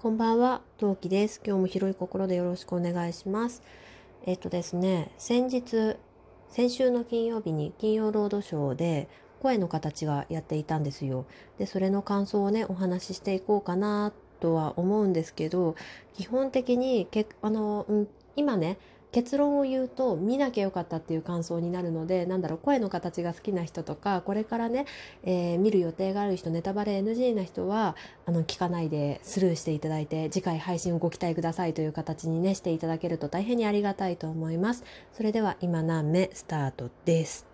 こんばんは、同期です。今日も広い心でよろしくお願いします。えっとですね、先日、先週の金曜日に金曜ロードショーで声の形がやっていたんですよ。で、それの感想をね、お話ししていこうかなとは思うんですけど、基本的にけあの、うん、今ね、結論を言うと見なきゃよかったっていう感想になるのでなんだろう声の形が好きな人とかこれからね、えー、見る予定がある人ネタバレ NG な人はあの聞かないでスルーしていただいて次回配信をご期待くださいという形にねしていただけると大変にありがたいと思いますそれでは今何目スタートです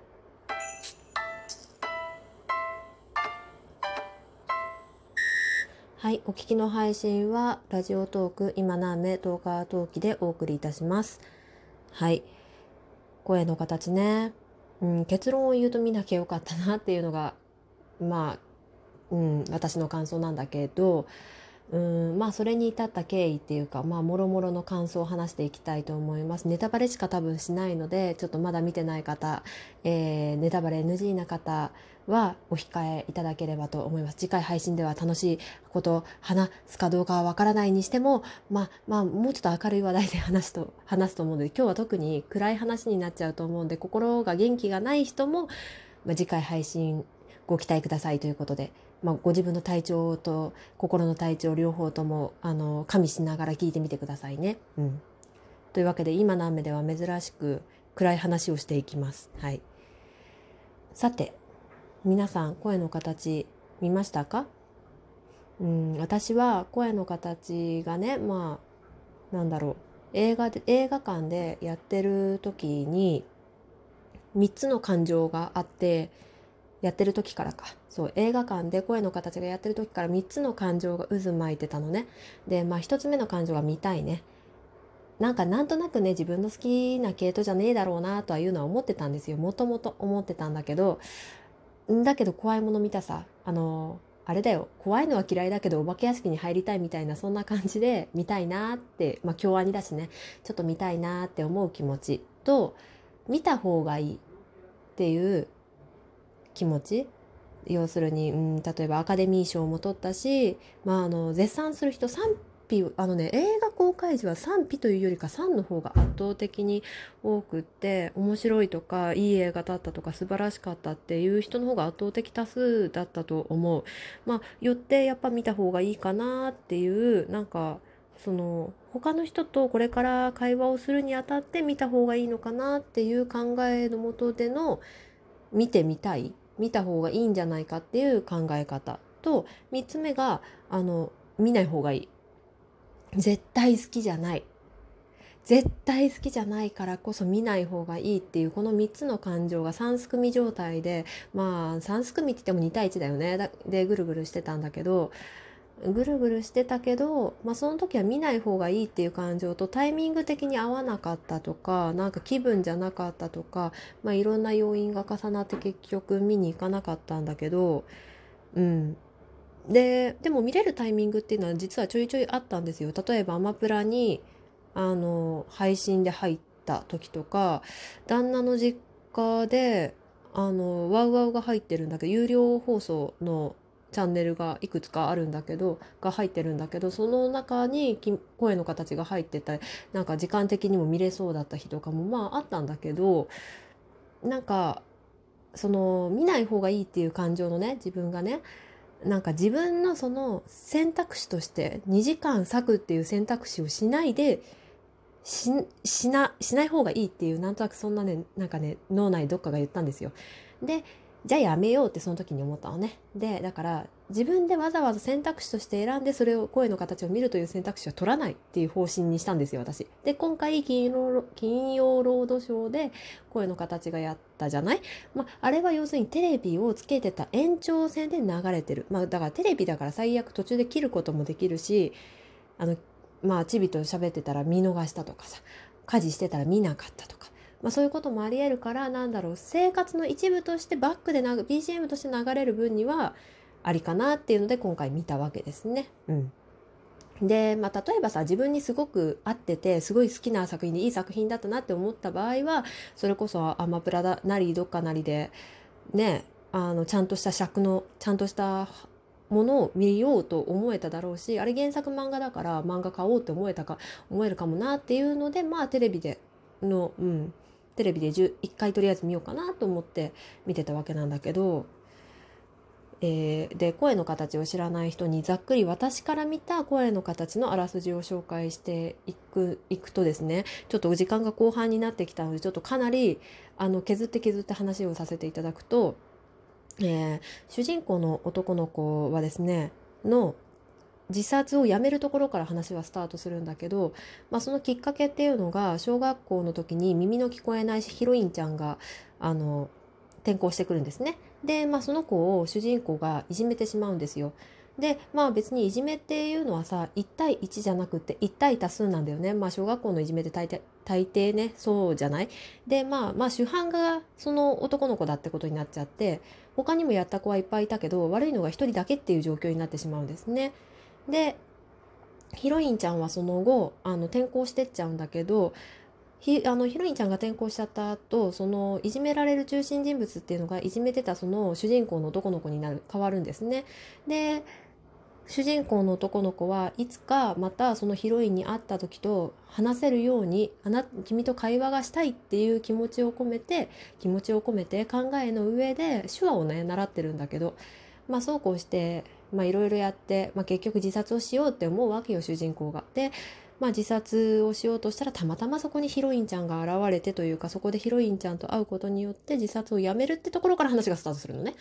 はい、お聞きの配信はラジオトーク今何目トーカートーキでお送りいたします。はい。声の形ね。うん、結論を言うと見なきゃよかったなっていうのが、まあ、うん、私の感想なんだけど、うんまあそれに至った経緯っていうかまあもろもろの感想を話していきたいと思います。ネタバレしか多分しないのでちょっとまだ見てない方、えー、ネタバレ NG な方はお控えいただければと思います。次回配信では楽しいこと話すかどうかはわからないにしてもまあまあもうちょっと明るい話題で話すと話すと思うので今日は特に暗い話になっちゃうと思うんで心が元気がない人も、まあ、次回配信ご期待くださいということでまあ、ご自分の体調と心の体調両方ともあの加味しながら聞いてみてくださいね。うん、というわけで今の雨では珍しく暗い話をしていきます。はい、さて皆さん声の形見ましたか？うん、私は声の形がねまあなんだろう映画で映画館でやってる時に3つの感情があってやってる時からか。そう映画館で声の形がやってる時から3つの感情が渦巻いてたのね。でまあ1つ目の感情が見たいね。なんかなんとなくね自分の好きな系統じゃねえだろうなとはいうのは思ってたんですよ。もともと思ってたんだけど。だけど怖いもの見たさ。あのあれだよ。怖いのは嫌いだけどお化け屋敷に入りたいみたいなそんな感じで見たいなってまあ京アニだしね。ちょっと見たいなって思う気持ちと見た方がいいっていう気持ち？要するに、うん、例えばアカデミー賞も取ったし、まあ、あの絶賛する人賛否あのね映画公開時は賛否というよりか賛の方が圧倒的に多くって面白いとかいい映画だったとか素晴らしかったっていう人の方が圧倒的多数だったと思う。まあ、よってやっぱ見た方がいいかなっていうなんかその他の人とこれから会話をするにあたって見た方がいいのかなっていう考えのもとでの見てみたい見た方がいいんじゃないかっていう考え方と3つ目があの見ない方がいい。絶対好きじゃない。絶対好きじゃないからこそ見ない方がいいっていうこの3つの感情が3すくみ状態でまあ3すくみって言っても2対1だよね。でぐるぐるしてたんだけどぐるぐるしてたけど、まあ、その時は見ない方がいいっていう感情とタイミング的に合わなかったとかなんか気分じゃなかったとか、まあ、いろんな要因が重なって結局見に行かなかったんだけどうんででも見れるタイミングっていうのは実はちょいちょいあったんですよ。例えばアマプラにあの配信で入った時とか旦那の実家であのワウワウが入ってるんだけど有料放送のチャンネルがいくつかあるんだけどが入ってるんだけどその中に声の形が入ってたりなんか時間的にも見れそうだった日とかもまああったんだけどなんかその見ない方がいいっていう感情のね自分がねなんか自分のその選択肢として2時間割くっていう選択肢をしないでししなしない方がいいっていうなんとなくそんなねなんかね脳内どっかが言ったんですよ。でじゃあやめようってその時に思ったのね。で、だから自分でわざわざ選択肢として選んでそれを声の形を見るという選択肢は取らないっていう方針にしたんですよ、私。で、今回金曜金曜ロードショーで声の形がやったじゃない？まあ、あれは要するにテレビをつけてた延長線で流れてる。まあ、だからテレビだから最悪途中で切ることもできるし、あの、まあ、チビと喋ってたら見逃したとかさ、家事してたら見なかったとか。まあ、そういうこともありえるからなんだろう生活の一部としてバックで BGM として流れる分にはありかなっていうので今回見たわけですね。うんで、まあ、例えばさ自分にすごく合っててすごい好きな作品でいい作品だったなって思った場合はそれこそアマプラなりどっかなりでねあのちゃんとした尺のちゃんとしたものを見ようと思えただろうしあれ原作漫画だから漫画買おうって思えたか思えるかもなっていうのでまあテレビでの、うん、テレビで1回とりあえず見ようかなと思って見てたわけなんだけど、えー、で声の形を知らない人にざっくり私から見た声の形のあらすじを紹介していくいくとですねちょっと時間が後半になってきたのでちょっとかなりあの削って削って話をさせていただくと、えー、主人公の男の子はですねの自殺をやめるところから話はスタートするんだけど、まあ、そのきっかけっていうのが小学校の時に耳の聞こえないヒロインちゃんがあの転校してくるんですね。で、まあ、その子を主人公がいじめてしまうんですよ。でまあ別にいじめっていうのはさ1対1じゃなくて1対多数なんだよね。まあ小学校のいじめって大抵大抵ねそうじゃない？でまあまあ主犯がその男の子だってことになっちゃって他にもやった子はいっぱいいたけど悪いのが1人だけっていう状況になってしまうんですね。でヒロインちゃんはその後あの転校してっちゃうんだけどひあのヒロインちゃんが転校しちゃった後そのいじめられる中心人物っていうのがいじめてたその主人公の男の子になる変わるんですね。で主人公の男の子はいつかまたそのヒロインに会った時と話せるようにあな君と会話がしたいっていう気持ちを込めて気持ちを込めて考えの上で手話をね習ってるんだけどまあそうこうしていろいろやって、まあ、結局自殺をしようって思うわけよ主人公が。で、まあ、自殺をしようとしたらたまたまそこにヒロインちゃんが現れてというかそこでヒロインちゃんと会うことによって自殺をやめるってところから話がスタートするのね。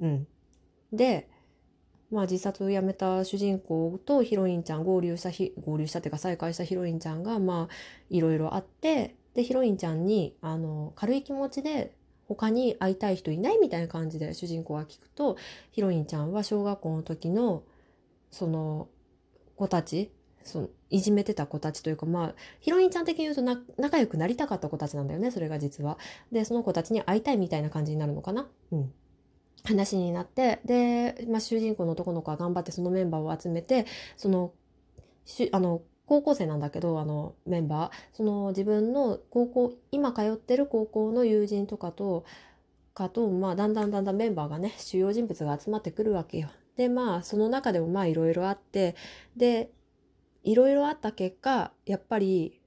うん、で、まあ、自殺をやめた主人公とヒロインちゃん合流した合流したっていうか再会したヒロインちゃんがまあいろいろあってでヒロインちゃんにあの軽い気持ちで他に会いたい人いないみたいな感じで主人公が聞くとヒロインちゃんは小学校の時のその子たちそのいじめてた子たちというかまあヒロインちゃん的に言うと仲良くなりたかった子たちなんだよねそれが実は。でその子たちに会いたいみたいな感じになるのかな？うん話になってで、まあ、主人公の男の子は頑張ってそのメンバーを集めてそのあの高校生なんだけどあのメンバーその自分の高校今通ってる高校の友人とかとかと、まあ、だんだんだんだんメンバーがね主要人物が集まってくるわけよ。でまあその中でもまあいろいろあってでいろいろあった結果やっぱり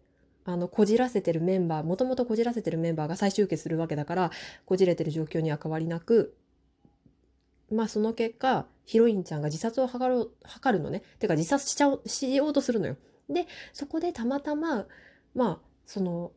あのこじらせてるメンバーもともとこじらせてるメンバーが再集結するわけだからこじれてる状況には変わりなくまあその結果ヒロインちゃんが自殺を図る図るのねてか自殺しちゃおしようとするのよ。でそこでたまたままあその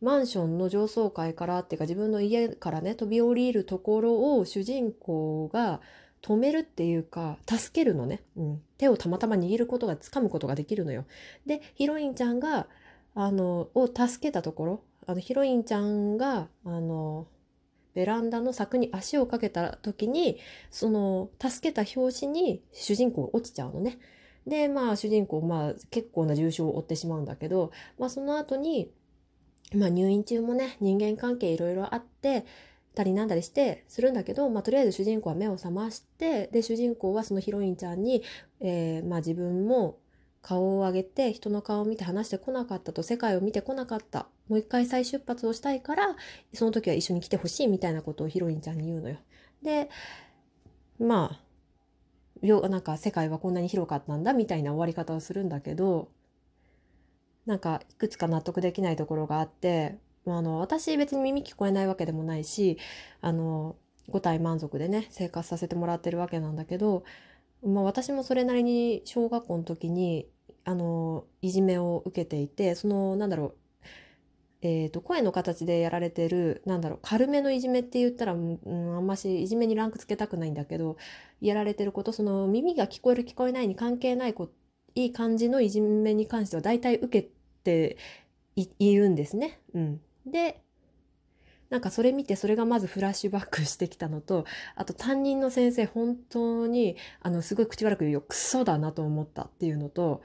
マンションの上層階からっていうか自分の家からね飛び降りるところを主人公が止めるっていうか助けるのね、うん、手をたまたま握ることが掴むことができるのよ。でヒロインちゃんがあのを助けたところあのヒロインちゃんがあのベランダの柵に足をかけた時にその助けた拍子に主人公落ちちゃうのね。でまあ主人公まあ結構な重傷を負ってしまうんだけど、まあ、その後にまあ入院中もね人間関係いろいろあってたりなんだりしてするんだけど、まあ、とりあえず主人公は目を覚ましてで主人公はそのヒロインちゃんに、えー、まあ、自分も顔を上げて人の顔を見て話してこなかったと世界を見てこなかったもう一回再出発をしたいからその時は一緒に来てほしいみたいなことをヒロインちゃんに言うのよ。でまあなんか世界はこんなに広かったんだみたいな終わり方をするんだけどなんかいくつか納得できないところがあってまあの私別に耳聞こえないわけでもないしあの五体満足でね生活させてもらってるわけなんだけど、まあ、私もそれなりに小学校の時にあのいじめを受けていてそのなんだろうえーと、声の形でやられてるなんだろう軽めのいじめって言ったら、うん、あんましいじめにランクつけたくないんだけどやられてることその耳が聞こえる聞こえないに関係ないこいい感じのいじめに関しては大体受けているんですね。うん、でなんかそれ見てそれがまずフラッシュバックしてきたのとあと担任の先生本当にあのすごい口悪く言うよクソだなと思ったっていうのと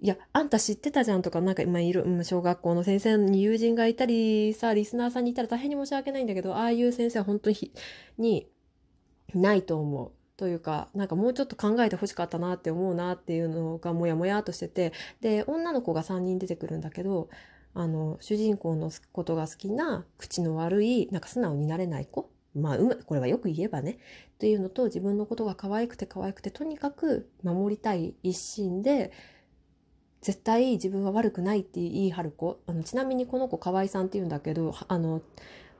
いや、あんた知ってたじゃんとか、なんか今いる、うん、小学校の先生に友人がいたり、さ、リスナーさんにいたら大変に申し訳ないんだけど、ああいう先生は本当に、に、ないと思う。というか、なんかもうちょっと考えてほしかったなって思うなっていうのがもやもやとしてて、で、女の子が3人出てくるんだけど、あの、主人公のことが好きな、口の悪い、なんか素直になれない子。まあうまこれはよく言えばねっていうのと自分のことが可愛くて可愛くてとにかく守りたい一心で絶対自分は悪くないって言い張る子。あのちなみにこの子河合さんっていうんだけどあの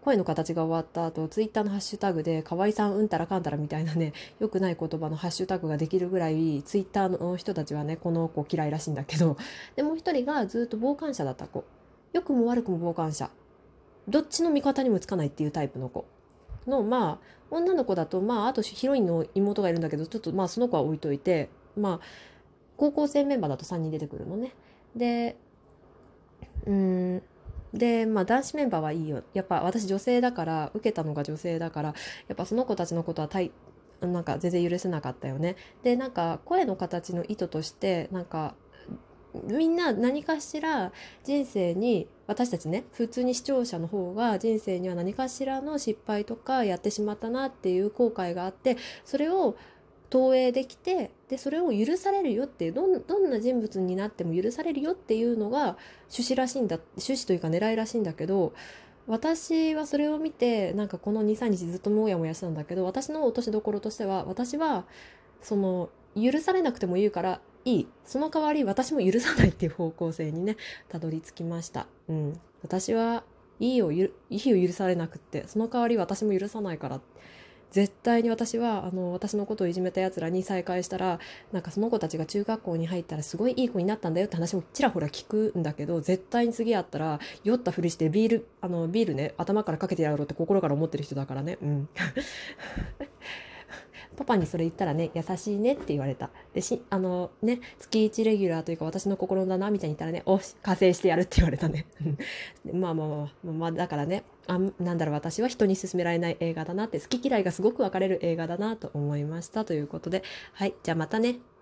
声の形が終わった後ツイッターのハッシュタグで河合さんうんたらかんたらみたいなね 良くない言葉のハッシュタグができるぐらいツイッターの人たちはねこの子嫌いらしいんだけどでもう一人がずっと傍観者だった子。良くも悪くも傍観者。どっちの味方にもつかないっていうタイプの子。のまあ女の子だとまああとヒロインの妹がいるんだけどちょっとまあその子は置いといてまあ高校生メンバーだと3人出てくるのね。でうんでまあ男子メンバーはいいよやっぱ私女性だから受けたのが女性だからやっぱその子たちのことはたいなんか全然許せなかったよね。でなんか声の形の意図としてなんかみんな何かしら人生に私たちね普通に視聴者の方が人生には何かしらの失敗とかやってしまったなっていう後悔があってそれを投影できてでそれを許されるよっていうどんどんな人物になっても許されるよっていうのが趣旨らしいんだ趣旨というか狙いらしいんだけど私はそれを見てなんかこの23日ずっともやもやしたんだけど私の落としどころとしては私はその許されなくてもいいからいい。その代わり私も許さないっていう方向性にねたどり着きました。うん、私はいいをいいを許されなくってその代わり私も許さないから。絶対に私はあの私のことをいじめたやつらに再会したらなんかその子たちが中学校に入ったらすごいいい子になったんだよって話もちらほら聞くんだけど絶対に次会ったら酔ったふりしてビールあのビールね頭からかけてやろうって心から思ってる人だからね。うん。パパにそれ言ったらね優しいねって言われた。でしあのね月1レギュラーというか私の心だなみたいに言ったらねおし加勢してやるって言われたね。まあまあまあ、まあ、だからね。あなんだろう私は人に勧められない映画だなって好き嫌いがすごく分かれる映画だなと思いましたということで。はいじゃあまたね。